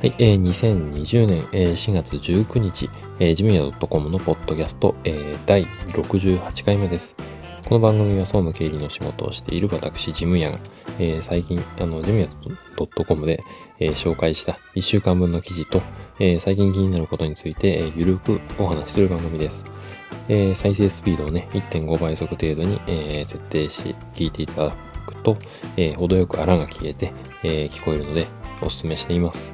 はい、えー、2020年、えー、4月19日、えー、ジムヤ .com のポッドキャスト、えー、第68回目です。この番組は総務経理の仕事をしている私、ジムヤが、えー、最近、あの、ジムヤ .com で、えー、紹介した1週間分の記事と、えー、最近気になることについて、えー、ゆるくお話しする番組です。えー、再生スピードをね、1.5倍速程度に、えー、設定し、聞いていただくと、えー、程よくあらが消えて、えー、聞こえるので、お勧めしています。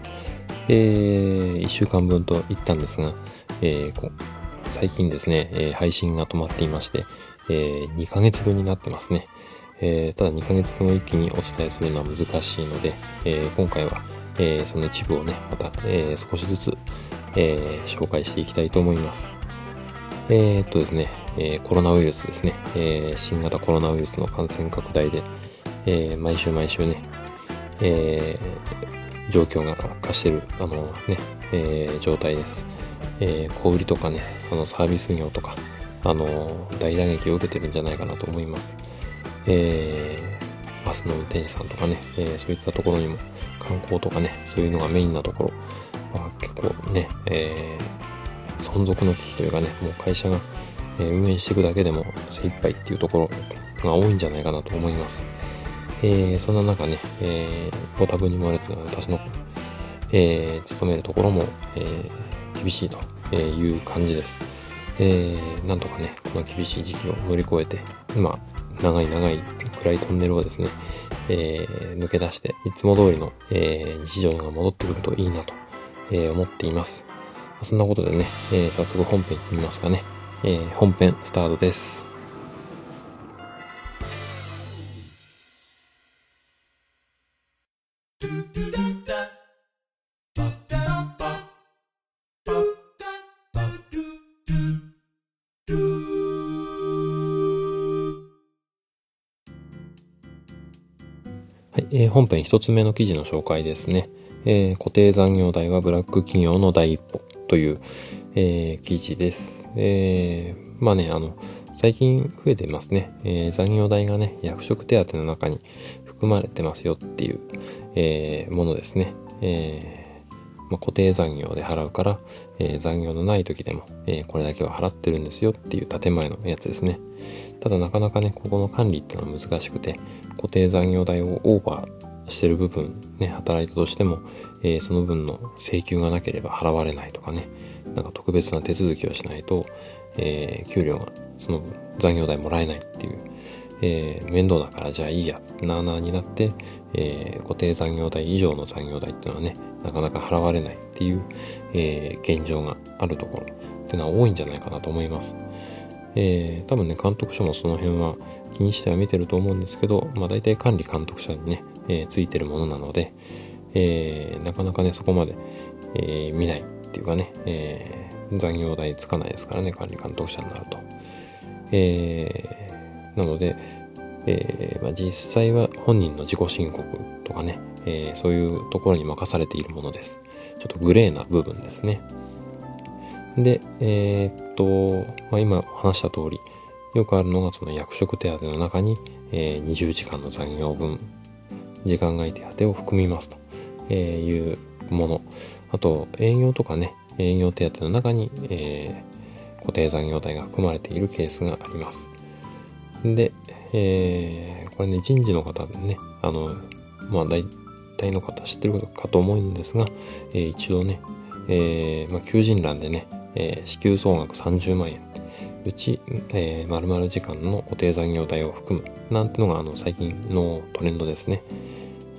えー、1週間分と言ったんですが、えー、最近ですね、えー、配信が止まっていまして、えー、2ヶ月分になってますね。えー、ただ2ヶ月分を一気にお伝えするのは難しいので、えー、今回は、えー、その一部をね、また、えー、少しずつ、えー、紹介していきたいと思います。えー、っとですね、えー、コロナウイルスですね、えー、新型コロナウイルスの感染拡大で、えー、毎週毎週ね、えー、状況が悪化してる、あのね、えー、状態です。えー、小売りとかね、あのサービス業とか、あの大打撃を受けてるんじゃないかなと思います。えー、バスの運転手さんとかね、えー、そういったところにも観光とかね、そういうのがメインなところ、まあ、結構ね、えー、存続の危機というかね、もう会社が、えー、運営していくだけでも精一杯っていうところが多いんじゃないかなと思います。えー、そんな中ね、えー、ご多分にもあれず私の、えー、勤めるところも、えー、厳しいという感じです。えー、なんとかね、この厳しい時期を乗り越えて、今、長い長い暗いトンネルをですね、えー、抜け出して、いつも通りの、えー、日常が戻ってくるといいなと、えー、思っています。そんなことでね、えー、早速本編行ってみますかね。えー、本編スタートです。本編一つ目の記事の紹介ですね。えー、固定残業代はブラック企業の第一歩という、えー、記事です。えー、まあね、あの、最近増えてますね。えー、残業代がね、役職手当の中に含まれてますよっていう、えー、ものですね。えーまあ、固定残業で払うから、え、残業のない時でも、え、これだけは払ってるんですよっていう建前のやつですね。ただなかなかね、ここの管理っていうのは難しくて、固定残業代をオーバーしてる部分、ね、働いたとしても、えー、その分の請求がなければ払われないとかね、なんか特別な手続きをしないと、えー、給料がその分残業代もらえないっていう、えー、面倒だからじゃあいいや、なあなあになって、えー、固定残業代以上の残業代っていうのはね、なかなか払われないっていう、え、現状があるところっていうのは多いんじゃないかなと思います。えー、多分ね、監督署もその辺は気にしては見てると思うんですけど、まあ大体管理監督者にね、えー、ついてるものなので、えー、なかなかね、そこまで、え、見ないっていうかね、え、残業代つかないですからね、管理監督者になると。え、なので、えまあ、実際は本人の自己申告とかね、え、そういうところに任されているものです。ちょっとグレーな部分ですね。で、えー、と、まあ、今話した通り、よくあるのがその役職手当の中に、えー、20時間の残業分、時間外手当を含みますというもの。あと、営業とかね、営業手当の中に、えー、固定残業代が含まれているケースがあります。で、えー、これね、人事の方でね、あの、まあ、大体の方知ってるかと思うんですが、えー、一度ね、えーまあ、求人欄でね、えー、支給総額30万円うち、えー、〇〇時間の固定残業代を含むなんてのがあの最近のトレンドですね。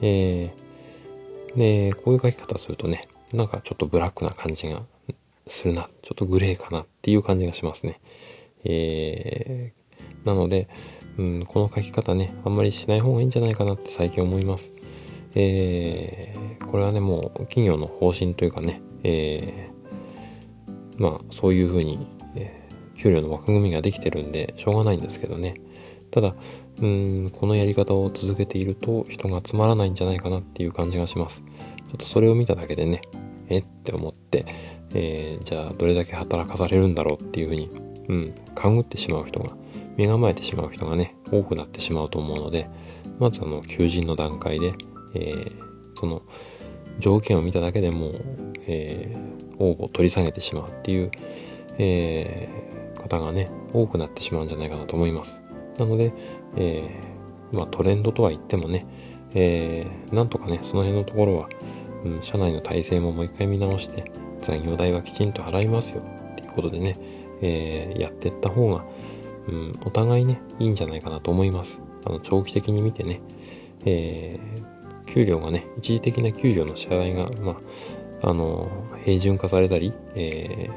えー、で、こういう書き方するとね、なんかちょっとブラックな感じがするな、ちょっとグレーかなっていう感じがしますね。えー、なので、うん、この書き方ね、あんまりしない方がいいんじゃないかなって最近思います。えー、これはね、もう企業の方針というかね、え、まあそういうふうに、えー、給料の枠組みができてるんでしょうがないんですけどね。ただうんこのやり方を続けていると人がつまらないんじゃないかなっていう感じがします。ちょっとそれを見ただけでねえっ？て思って、えー、じゃあどれだけ働かされるんだろうっていうふうにうん勘ぐってしまう人が身構えてしまう人がね多くなってしまうと思うのでまずあの求人の段階で、えー、その条件を見ただけでも、え、を取り下げてしまうっていう、えー、方がね多くなってしまうんじゃないかなと思います。なので、えー、まあ、トレンドとは言ってもね、えなんとかねその辺のところは、うん、社内の体制ももう一回見直して残業代はきちんと払いますよっていうことでね、えやっていった方が、うん、お互いねいいんじゃないかなと思います。あの長期的に見てね、えー、給料がね、一時的な給料の支払いが、まあ、あの、平準化されたり、え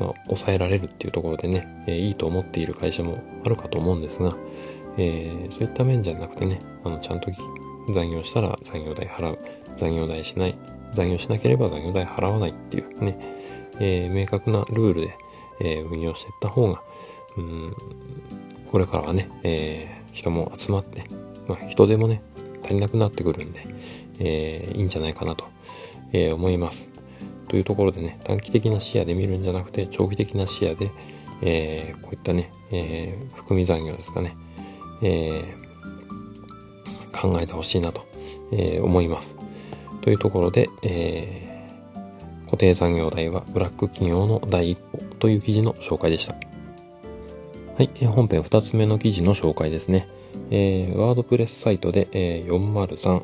ー、まあ、抑えられるっていうところでね、えー、いいと思っている会社もあるかと思うんですが、えー、そういった面じゃなくてね、あの、ちゃんと残業したら残業代払う、残業代しない、残業しなければ残業代払わないっていうね、え、明確なルールで、え、運用していった方が、うん、これからはね、えー、人も集まって、まあ、人手もね、足りなくなってくるんで、えー、いいんじゃないかなと、えー、思います。というところでね、短期的な視野で見るんじゃなくて、長期的な視野で、えー、こういったね、えー、含み残業ですかね、えー、考えてほしいなと、え、思います。というところで、え、固定残業代はブラック企業の第一歩という記事の紹介でした。はい、本編2つ目の記事の紹介ですね。えー、ワードプレスサイトで、えー、403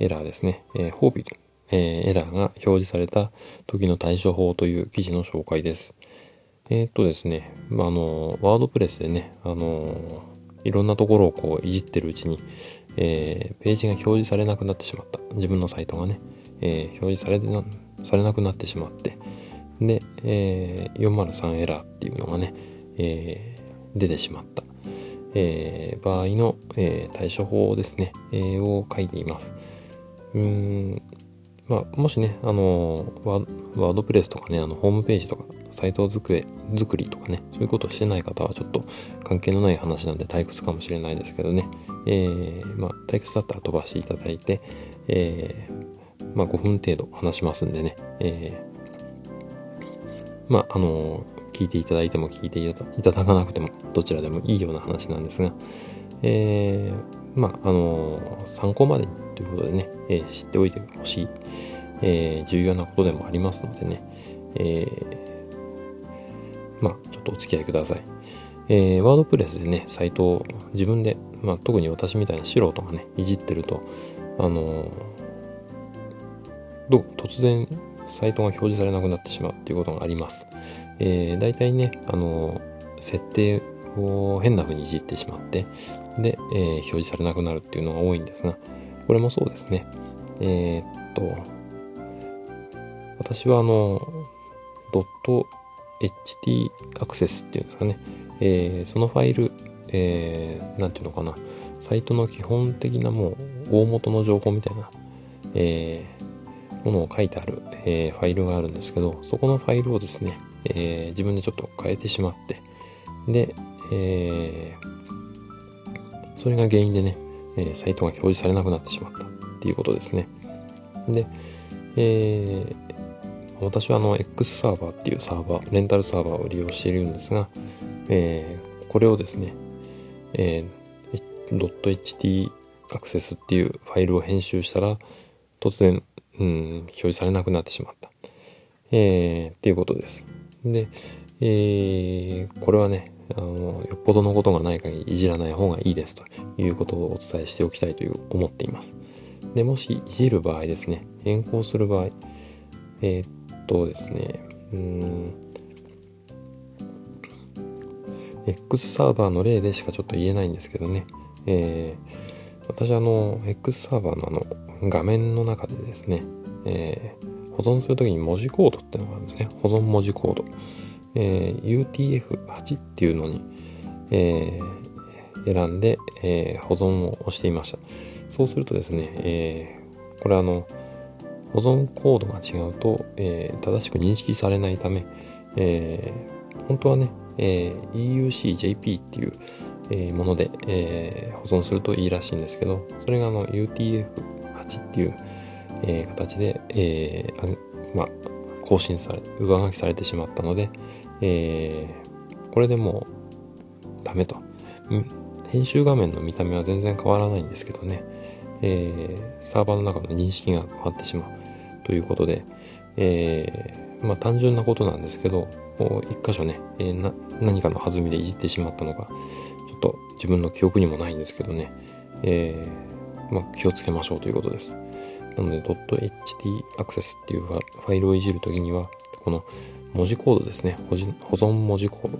エラーですね、えー、ホービル、えー、エラーが表示された時の対処法という記事の紹介です。えー、っとですね、まあ、あの、ワードプレスでね、あのいろんなところをこういじってるうちに、えー、ページが表示されなくなってしまった。自分のサイトがね、え、表示されなされなくなってしまって、で、えー、403エラーっていうのがね、え、出てしまった。え、場合の、え、対処法ですね、え、を書いています。うん、まあ、もしね、あのワ、ードプレスとかね、あの、ホームページとか、サイト作り作りとかね、そういうことをしてない方はちょっと関係のない話なんで退屈かもしれないですけどね、えー、まあ、退屈だったら飛ばしていただいて、えー、まあ、5分程度話しますんでね、えー、まあ、あの聞いていただいても聞いていただかなくてもどちらでもいいような話なんですが、えー、まあ、あの、参考までにということでね、えー、知っておいてほしい、えー、重要なことでもありますのでね、えまあ、ちょっとお付き合いください。えー、ワードプレスでね、サイトを自分で、まあ、特に私みたいな素人がね、いじってると、あのどう突然サイトが表示されなくなってしまうっていうことがあります。えー、大体ね、あの設定を変な風にいじってしまって、で、えー、表示されなくなるっていうのが多いんですが、これもそうですね。えー、っと、私はあの、ドット HT アクセスっていうんですかね、えー、そのファイル、えー、なんていうのかな、サイトの基本的なもう大元の情報みたいな、えー、ものを書いてある、えー、ファイルがあるんですけど、そこのファイルをですね、えー、自分でちょっと変えてしまって、で、えー、それが原因でね、え、サイトが表示されなくなってしまったっていうことですね。で、えー、私はあの X サーバーっていうサーバー、レンタルサーバーを利用しているんですが、えー、これをですね、えー、.ht アクセスっていうファイルを編集したら、突然、うん、表示されなくなってしまった。えー、っていうことです。で、えー、これはね、あの、よっぽどのことがない限りいじらない方がいいですということをお伝えしておきたいという思っています。で、もしいじる場合ですね、変更する場合、えー、っとですね、うん、X サーバーの例でしかちょっと言えないんですけどね、えー、私あの、X サーバーのあの、画面の中でですね、えー、保存するときに文字コードっていうのがあるんですね。保存文字コード。えー、UTF-8 っていうのに、えー、選んで、えー、保存を押していました。そうするとですね、えー、これあの、保存コードが違うと、えー、正しく認識されないため、えー、本当はね、えー、EUCJP っていう、えー、もので、えー、保存するといいらしいんですけど、それがあの UTF-8 っていう、えー、形で、えー、まあ、更新され、上書きされてしまったので、えー、これでもうダメと。編集画面の見た目は全然変わらないんですけどね、えー、サーバーの中の認識が変わってしまう。ということで、えー、まあ単純なことなんですけど、一箇所ね、えー、何かの弾みでいじってしまったのが、ちょっと自分の記憶にもないんですけどね、えー、まあ、気をつけましょうということです。なので、.ht アクセスっていうファイルをいじるときには、この文字コードですね、保存文字コード、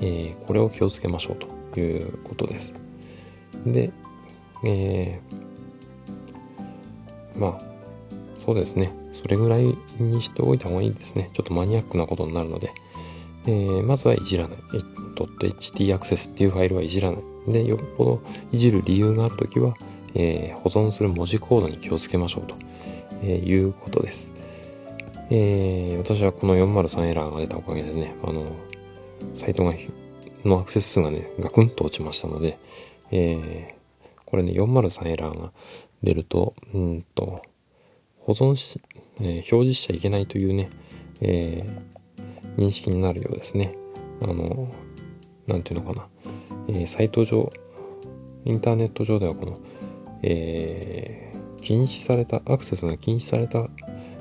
えー、これを気をつけましょうということです。で、えー、まあ、そうですね。それぐらいにしておいた方がいいですね。ちょっとマニアックなことになるので。えー、まずはいじらない。.ht アクセスっていうファイルはいじらない。で、よっぽどいじる理由があるときは、えー、保存する文字コードに気をつけましょうと、え、いうことです。えー、私はこの403エラーが出たおかげでね、あの、サイトが、のアクセス数がね、ガクンと落ちましたので、えー、これね、403エラーが出ると、うんと、保存し、えー、表示しちゃいけないというね、えー、認識になるようですね。あの、なんていうのかな。えー、サイト上、インターネット上ではこの、えー、禁止された、アクセスが禁止された、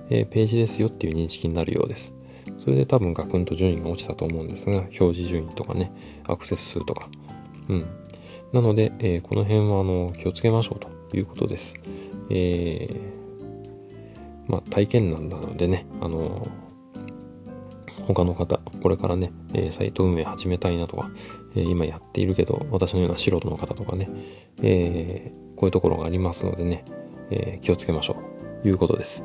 えー、ページですよっていう認識になるようです。それで多分ガクンと順位が落ちたと思うんですが、表示順位とかね、アクセス数とか。うん。なので、えー、この辺はあの気をつけましょうということです。えーまあ、体験談なのでね、あの他の方、これからね、えサイト運営始めたいなとか、え今やっているけど、私のような素人の方とかね、え、こういうところがありますのでね、え、気をつけましょうということです。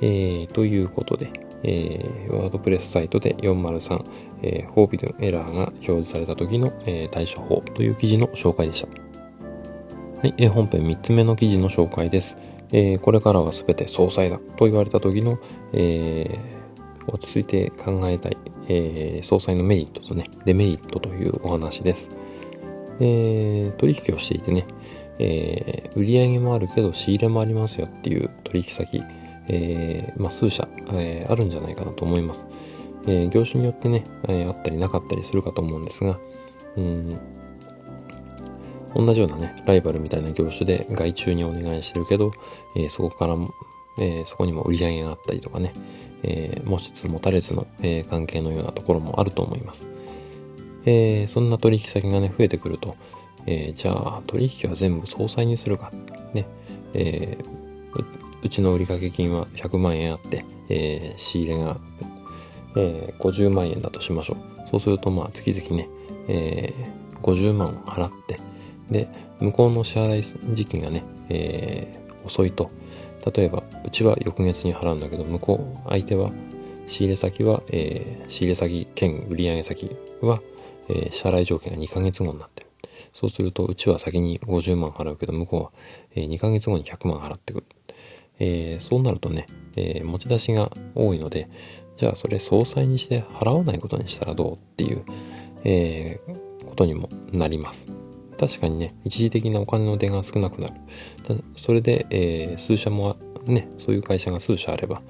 えー、ということで、えー、ワードプレスサイトで403、えー、フォービドエラーが表示された時の、えー、対処法という記事の紹介でした。はい、えー、本編3つ目の記事の紹介です。えー、これからは全て総裁だと言われた時の、えー、落ち着いて考えたい、えー、総裁のメリットとね、デメリットというお話です。えー、取引をしていてね、えー、売上もあるけど仕入れもありますよっていう取引先、えーまあ、数社、えー、あるんじゃないかなと思います。え、業種によってね、え、あったりなかったりするかと思うんですが、うん同じようなね、ライバルみたいな業種で外注にお願いしてるけど、え、そこから、え、そこにも売り上げがあったりとかね、えー、持ちつ持たれつの、え、関係のようなところもあると思います。え、そんな取引先がね、増えてくると、えー、じゃあ取引は全部総裁にするか、ね、えー、うちの売掛金は100万円あって、えー、仕入れが、えー、50万円だとしましょう。そうするとまあ月々ね、えー、50万払って、で、向こうの支払い時期がね、えー、遅いと。例えば、うちは翌月に払うんだけど、向こう、相手は、仕入れ先は、えー、仕入れ先兼売上先は、えー、支払い条件が2ヶ月後になってる。そうすると、うちは先に50万払うけど、向こうは、えー、2ヶ月後に100万払ってくる。えー、そうなるとね、えー、持ち出しが多いので、じゃあそれ総裁にして払わないことにしたらどうっていう、えー、ことにもなります。確かにね、一時的なお金の出が少なくなる。それで、えー、数社もね、そういう会社が数社あれば、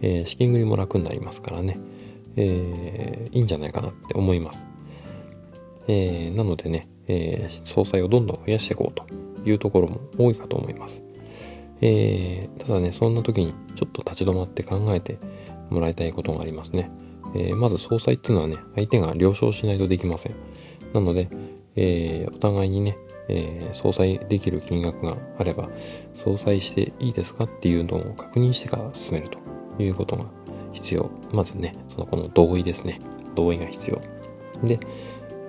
えー、資金繰りも楽になりますからね、えー、いいんじゃないかなって思います。えー、なのでね、えー、総裁をどんどん増やしていこうというところも多いかと思います。えー、ただね、そんな時にちょっと立ち止まって考えてもらいたいことがありますね。えー、まず総裁っていうのはね、相手が了承しないとできません。なので、えー、お互いにね、えー、相殺できる金額があれば、相殺していいですかっていうのを確認してから進めるということが必要。まずね、そのこの同意ですね。同意が必要。で、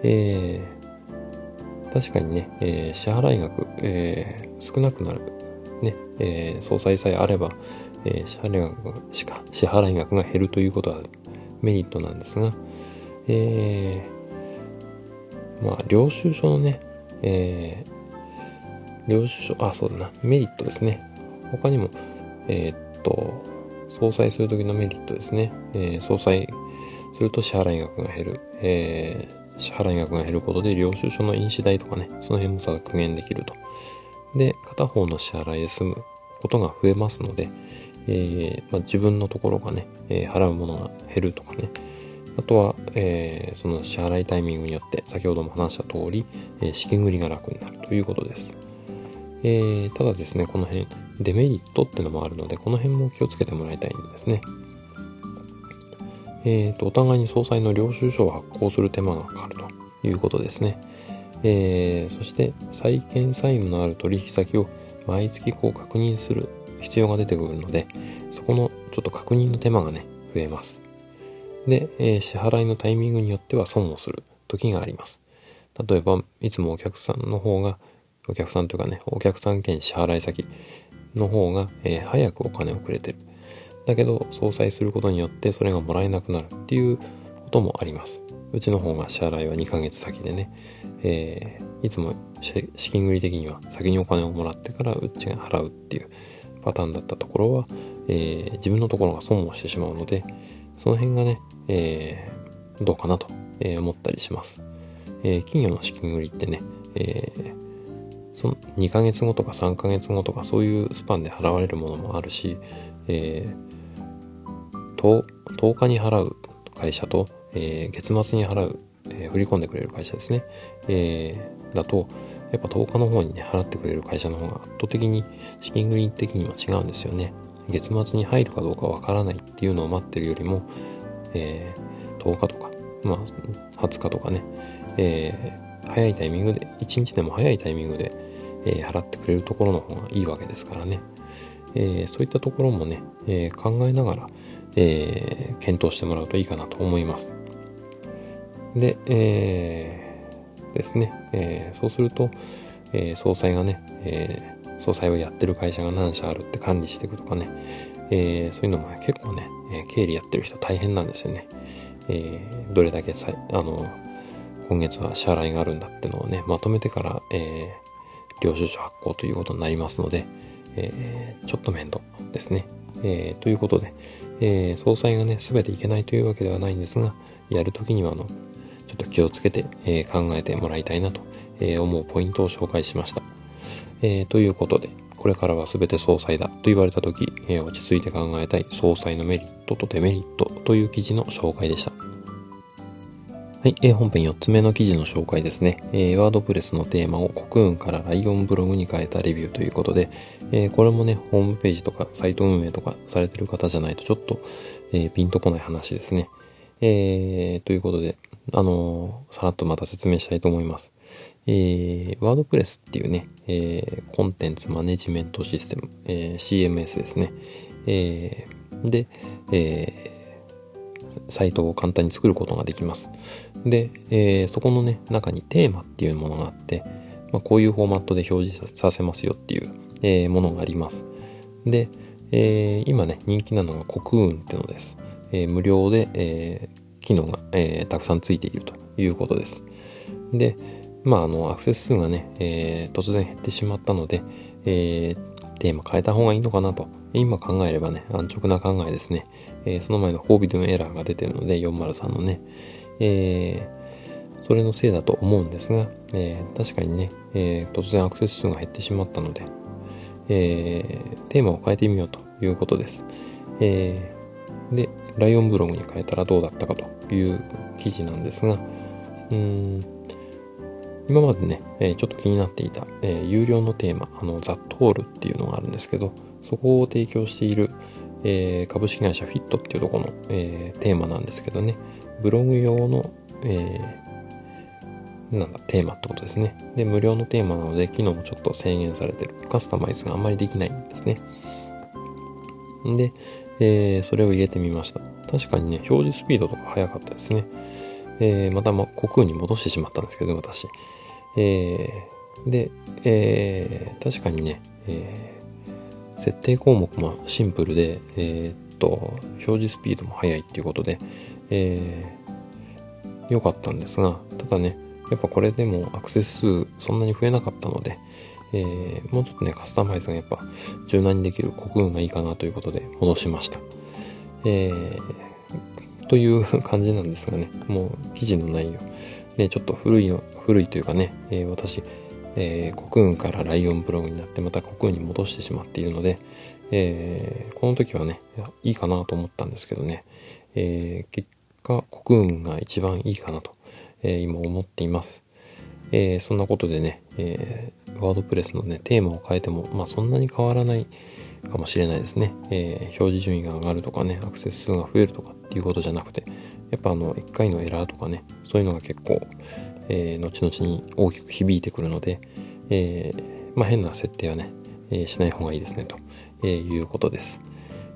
えー、確かにね、えー、支払い額、えー、少なくなる。えー、総裁さえあれば、えー、支払額しか、支払額が減るということはメリットなんですが、えー、まあ、領収書のね、えー、領収書、あ、そうだな、メリットですね。他にも、えー、っと、総裁するときのメリットですね。えー、総裁すると支払額が減る。えー、支払額が減ることで領収書の印紙代とかね、その辺も削減できると。で、片方の支払いで済むことが増えますので、えーまあ、自分のところがね、えー、払うものが減るとかね、あとは、えー、その支払いタイミングによって、先ほども話した通り、え、資金繰りが楽になるということです。え、ただですね、この辺、デメリットってのもあるので、この辺も気をつけてもらいたいんですね。えーと、お互いに総裁の領収書を発行する手間がかかるということですね。えー、そして債権債務のある取引先を毎月こう確認する必要が出てくるので、そこのちょっと確認の手間がね、増えます。で、えー、支払いのタイミングによっては損をする時があります。例えば、いつもお客さんの方が、お客さんというかね、お客さん兼支払い先の方が、えー、早くお金をくれてる。だけど、相殺することによってそれがもらえなくなるっていうこともあります。うちの方が支払いは2ヶ月先でね、えー、いつも資金繰り的には先にお金をもらってからうちが払うっていうパターンだったところは、えー、自分のところが損をしてしまうので、その辺がね、えー、どうかなと思ったりします。え企業の資金繰りってね、えその2ヶ月後とか3ヶ月後とかそういうスパンで払われるものもあるし、えー、10, 10日に払う会社と、え、月末に払う、えー、振り込んでくれる会社ですね、えー、だとやっぱ10日の方にね払ってくれる会社の方が圧倒的に資金繰り的には違うんですよね。月末に入るかどうかわからないっていうのを待ってるよりも、えー、10日とかまあ20日とかね、えー、早いタイミングで1日でも早いタイミングで、えー、払ってくれるところの方がいいわけですからね、えー、そういったところもね、えー、考えながら、えー、検討してもらうといいかなと思います。で、えー、ですね、えー、そうすると、えー、総裁がね、えー、総裁をやってる会社が何社あるって管理していくとかね、えー、そういうのも、結構ね、え経理やってる人大変なんですよね。えー、どれだけさあの今月は支払いがあるんだってのをねまとめてから、えー、領収書発行ということになりますので、えー、ちょっと面倒ですね。えー、ということで、えー、総裁がね全ていけないというわけではないんですがやるときにはあのちょっと気をつけて、えー、考えてもらいたいなと、え思うポイントを紹介しました。えということでこれからは全て総裁だと言われた時、え、落ち着いて考えたい総裁のメリットとデメリットという記事の紹介でした。はい、えー、本編4つ目の記事の紹介ですね。え、ワードプレスのテーマを国運からライオンブログに変えたレビューということで、え、これもね、ホームページとかサイト運営とかされてる方じゃないとちょっと、え、ピンとこない話ですね。えー、ということで、あのー、さらっとまた説明したいと思います。えー、ワードプレスっていうね、えー、コンテンツマネジメントシステム、えー、CMS ですね。えー、で、え、サイトを簡単に作ることができます。で、え、そこのね、中にテーマっていうものがあって、まあ、こういうフォーマットで表示させますよっていう、え、ものがあります。で、え、今ね、人気なのが国運っていうのです。え、無料で、えー、機能が、えー、たくさんついているということです。で、まあ、あの、アクセス数がね、えー、突然減ってしまったので、えー、テーマ変えた方がいいのかなと、今考えればね、安直な考えですね。えー、その前のフォービドゥンエラーが出てるので、403のね、えー、それのせいだと思うんですが、えー、確かにね、えー、突然アクセス数が減ってしまったので、えー、テーマを変えてみようということです。えー、で、ライオンブログに変えたらどうだったかとという記事なんですが、うん、今までね、え、ちょっと気になっていた、え、有料のテーマ、あの、ザトールっていうのがあるんですけど、そこを提供している、え、株式会社フィットっていうところの、えテーマなんですけどね、ブログ用の、えなんだ、テーマってことですね。で、無料のテーマなので、機能もちょっと制限されてる。カスタマイズがあまりできないんですね。で、えそれを入れてみました。確かにね、表示スピードとか速かったですね。えー、また、ま、国空に戻してしまったんですけど、私。えー、で、えー、確かにね、えー、設定項目もシンプルで、えー、っと、表示スピードも速いっていうことで、えー、良かったんですが、ただね、やっぱこれでもアクセス数そんなに増えなかったので、えー、もうちょっとね、カスタマイズがやっぱ柔軟にできる国運がいいかなということで戻しました。えー、という感じなんですがね、もう記事の内容、ね、ちょっと古いの、古いというかね、えー、私、えー、国運からライオンブログになってまた国運に戻してしまっているので、えー、この時はね、いいかなと思ったんですけどね、えー、結果国運が一番いいかなと、え、今思っています。えー、そんなことでね、えー、ワードプレスのね、テーマを変えても、まあそんなに変わらないかもしれないですね。えー、表示順位が上がるとかね、アクセス数が増えるとかっていうことじゃなくて、やっぱあの、1回のエラーとかね、そういうのが結構、えー、後々に大きく響いてくるので、えー、まあ変な設定はね、えー、しない方がいいですね、と、いうことです。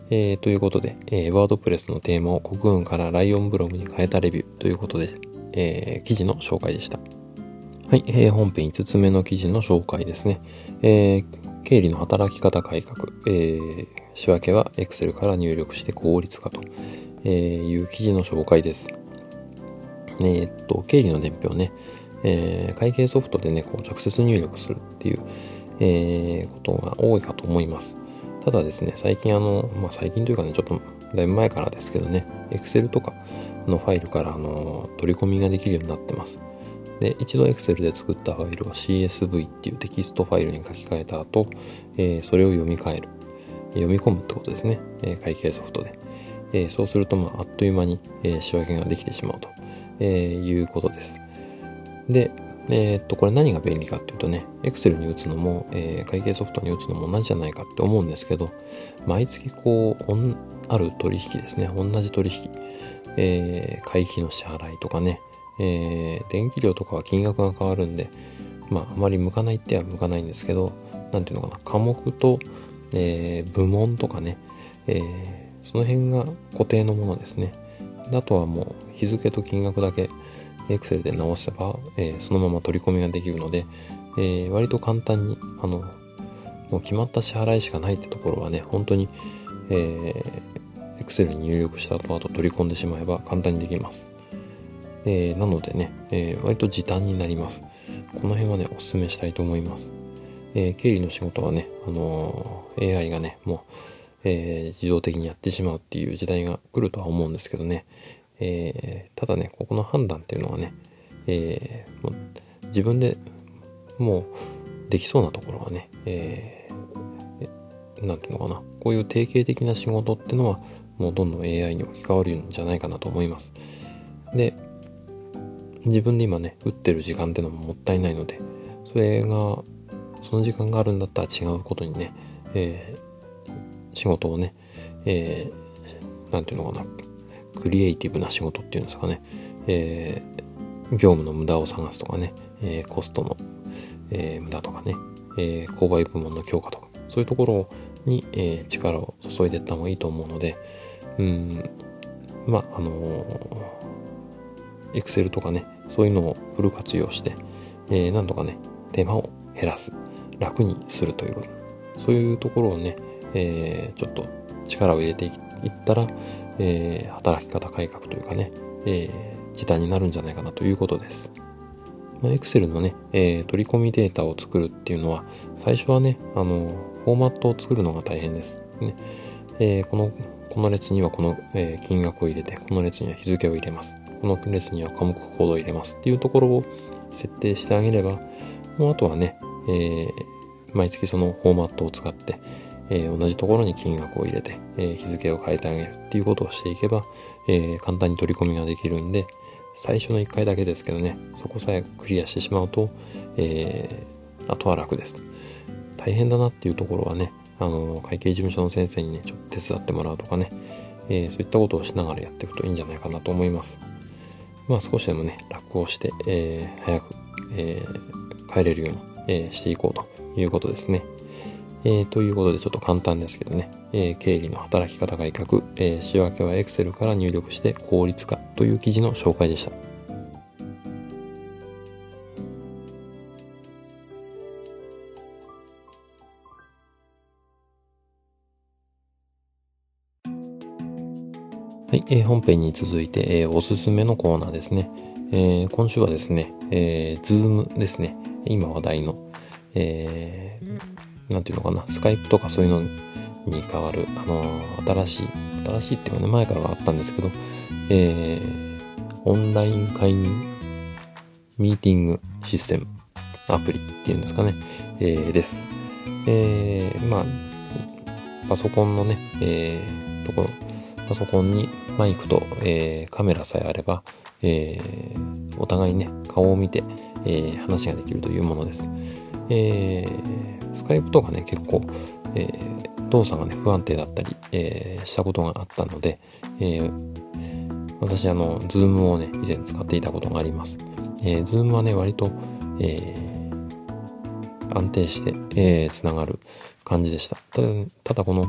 えー、ということで、えー、ワードプレスのテーマを国軍からライオンブログに変えたレビューということで、えー、記事の紹介でした。はい、えー、本編5つ目の記事の紹介ですね。えー、経理の働き方改革、えー、仕分けは Excel から入力して効率化と、えいう記事の紹介です。えー、っと、経理の伝票ね、え、会計ソフトでね、こう直接入力するっていう、え、ことが多いかと思います。ただですね、最近あの、まあ、最近というかね、ちょっとだいぶ前からですけどね、Excel とかのファイルからあの取り込みができるようになってます。で、一度 Excel で作ったファイルを CSV っていうテキストファイルに書き換えた後、えー、それを読み替える。読み込むってことですね。えー、会計ソフトで。えー、そうすると、まあ、あっという間に、え仕訳ができてしまうと、えいうことです。で、え、っと、これ何が便利かっていうとね、Excel に打つのも、えー、会計ソフトに打つのも同じじゃないかって思うんですけど、毎月こう、ある取引ですね、同じ取引、えー、会費の支払いとかね、えー、電気料とかは金額が変わるんで、まあ、あまり向かないっては向かないんですけど、なんていうのかな、科目と、えー、部門とかね、えー、その辺が固定のものですね。あとはもう日付と金額だけ Excel で直せば、えー、そのまま取り込みができるので、えー、割と簡単に、あの、もう決まった支払いしかないってところはね、本当に、えー、Excel に入力した後、あと取り込んでしまえば簡単にできます。えー、なのでね、えー、割と時短になります。この辺はね、お勧めしたいと思います。えー、経理の仕事はね、あの、AI がね、もう、え、自動的にやってしまうっていう時代が来るとは思うんですけどね、え、ただね、ここの判断っていうのはね、え、もう自分でもうできそうなところはね、えー、ていうのかな、こういう定型的な仕事ってのは、もうどんどん AI に置き換わるんじゃないかなと思います。で、自分で今ね、打ってる時間ってのももったいないので、それが、その時間があるんだったら違うことにね、えー、仕事をね、えー、ていうのかな、クリエイティブな仕事っていうんですかね、えー、業務の無駄を探すとかね、えー、コストの、えー、無駄とかね、えー、購買部門の強化とか、そういうところに、えー、力を注いでいった方がいいと思うので、うん、まあ、あのー、Excel とかね、そういうのをフル活用して、えー、なんとかね、手間を減らす、楽にするということ、そういうところをね、えー、ちょっと力を入れていったら、えー、働き方改革というかね、えー、時短になるんじゃないかなということです。まあ、Excel のね、えー、取り込みデータを作るっていうのは、最初はね、あの、フォーマットを作るのが大変です。ねえー、この、この列にはこの、えー、金額を入れて、この列には日付を入れます。この列には科目コードを入れますっていうところを設定してあげれば、もうあとはね、えー、毎月そのフォーマットを使って、えー、同じところに金額を入れて、えー、日付を変えてあげるっていうことをしていけば、え、簡単に取り込みができるんで、最初の1回だけですけどね、そこさえクリアしてしまうと、え、あとは楽です。大変だなっていうところはね、あの、会計事務所の先生にね、ちょっと手伝ってもらうとかね、え、そういったことをしながらやっていくといいんじゃないかなと思います。まあ少しでもね、楽をして、えー、早く、えー、帰れるように、えー、していこうということですね。えー、ということでちょっと簡単ですけどね、えー、経理の働き方改革、えー、仕分けは Excel から入力して効率化という記事の紹介でした。はい、えー、本編に続いて、えー、おすすめのコーナーですね。えー、今週はですね、えー、Zoom ですね。今話題の、えー、ていうのかな、スカイプとかそういうのに変わる、あのー、新しい、新しいっていうかね、前からはあったんですけど、えー、オンライン会議ミーティングシステム、アプリっていうんですかね、えー、です。えー、まあ、パソコンのね、えー、ところ、パソコンにマイクと、えー、カメラさえあれば、えー、お互いね、顔を見て、えー、話ができるというものです。えー、スカイプとかね、結構、えー、動作がね、不安定だったり、えー、したことがあったので、えー、私、あの、ズームをね、以前使っていたことがあります。えー、ズームはね、割と、えー、安定して、えー、つながる感じでした。ただ、ただこの、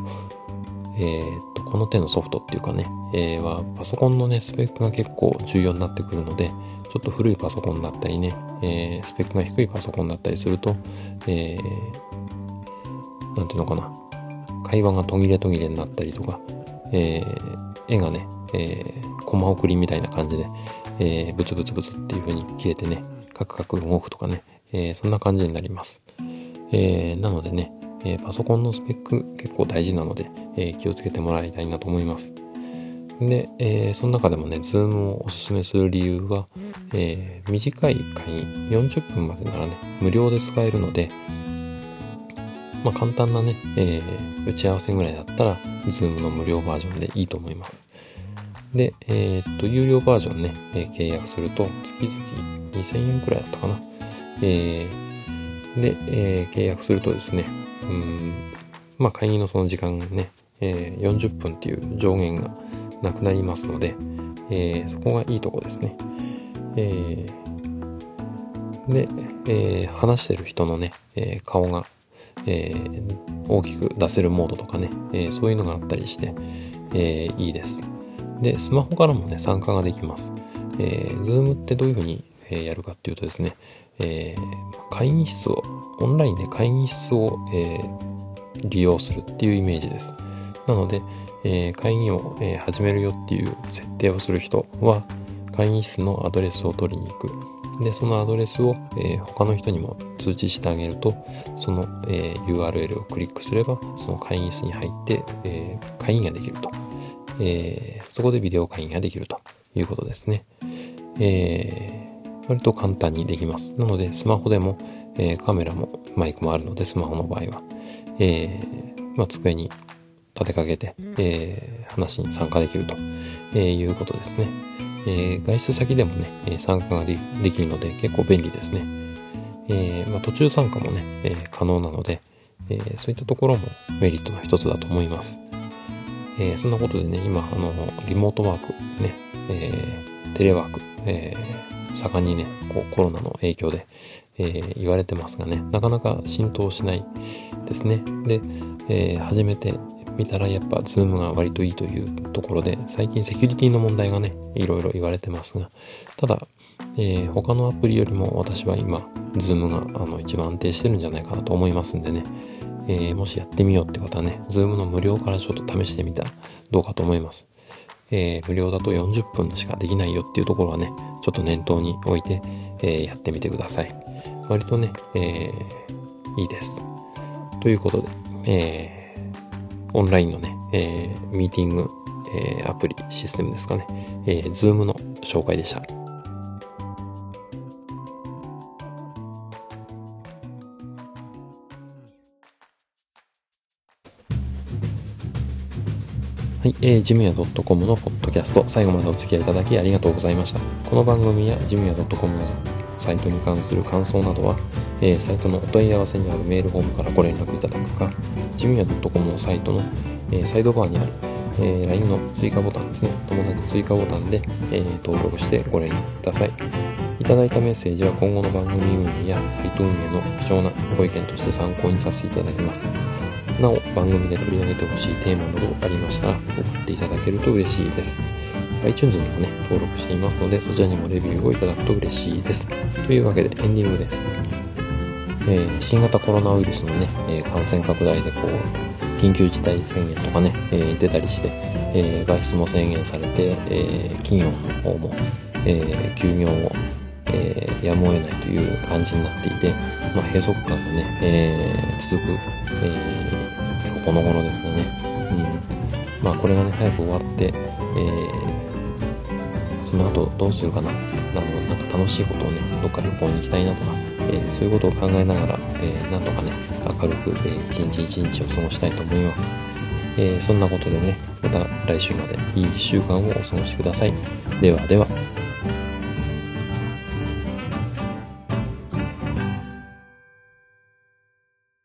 えー、っと、この手のソフトっていうかね、えー、は、パソコンのね、スペックが結構重要になってくるので、ちょっと古いパソコンだったりね、えー、スペックが低いパソコンだったりすると、えー、なんていうのかな、会話が途切れ途切れになったりとか、えー、絵がね、えー、コマ送りみたいな感じで、えー、ブツブツブツっていう風に切れてね、カクカク動くとかね、えー、そんな感じになります。えー、なのでね、えー、パソコンのスペック結構大事なので、えー、気をつけてもらいたいなと思います。で、えー、その中でもね、ズームをおすすめする理由は、えー、短い会員、40分までならね、無料で使えるので、まあ簡単なね、えー、打ち合わせぐらいだったら、ズームの無料バージョンでいいと思います。で、えー、っと、有料バージョンね、え、契約すると、月々2000円くらいだったかな。えー、で、えー、契約するとですね、うん、まあ会議のその時間ね、えー、40分っていう上限がなくなりますので、えー、そこがいいとこですね。え、で、え、話してる人のね、え顔が、え大きく出せるモードとかね、えそういうのがあったりして、えいいです。で、スマホからもね、参加ができます。えー、Zoom ってどういうふうに、えやるかっていうとですね、え会議室を、オンラインで会議室を、え利用するっていうイメージです。なので、えー、会議を、え、始めるよっていう設定をする人は会議室のアドレスを取りに行く。でそのアドレスを、えー、他の人にも通知してあげるとその、え URL をクリックすればその会議室に入って、え会議ができると、えそこでビデオ会議ができるということですね、え割と簡単にできますなのでスマホでも、えカメラもマイクもあるのでスマホの場合は、えまあ、机に立てかけて、えー、話に参加できると、えいうことですね。えー、外出先でもね、え参加ができるので結構便利ですね。えー、まあ、途中参加もね、え可能なので、えそういったところもメリットの一つだと思います。えそんなことでね、今、あの、リモートワーク、ね、えテレワーク、え盛んにね、こうコロナの影響で、えー、言われてますがね、なかなか浸透しないですね。で、えー、始めてみたらやっぱズームが割といいというところで最近セキュリティの問題がねいろいろ言われてますがただ、えー、他のアプリよりも私は今ズームがあの一番安定してるんじゃないかなと思いますんでね、えー、もしやってみようって方はねズームの無料からちょっと試してみたらどうかと思います、えー、無料だと40分しかできないよっていうところはねちょっと念頭に置いて、えやってみてください。割とね、えいいです。ということで、えオンラインのね、えー、ミーティング、えー、アプリ、システムですかね、えー、Zoom の紹介でした。はい、えー、ジムヤ .com のポッドキャスト、最後までお付き合いいただきありがとうございました。この番組やジムヤ .com のサイトに関する感想などは、えー、サイトのお問い合わせにあるメールフォームからご連絡いただくか、ジムヤ .com のサイトの、えー、サイドバーにある、えー、LINE の追加ボタンですね、友達追加ボタンで、え、登録してご連絡ください。いただいたメッセージは今後の番組運営やサイト運営の貴重なご意見として参考にさせていただきます。なお、番組で取り上げてほしいテーマなどありましたら送っていただけると嬉しいです。iTunes にもね、登録していますので、そちらにもレビューをいただくと嬉しいです。というわけでエンディングです。えー、新型コロナウイルスのね、えー、感染拡大でこう、緊急事態宣言とかね、えー、出たりして、え外出も制限されて、え企業の方も、え休業を、えやむを得ないという感じになっていて、まあ、閉塞感がね、え続く、えこの頃ですね、うん、まあこれがね、早く終わって、えその後どうするかな、ななんか楽しいことをね、どっか旅行に行きたいなとか、えー、そういうことを考えながら、えー、なんとかね、明るく、えー、一日一日を過ごしたいと思います。えー、そんなことでね、また来週までいい1週間をお過ごしください。ではでは。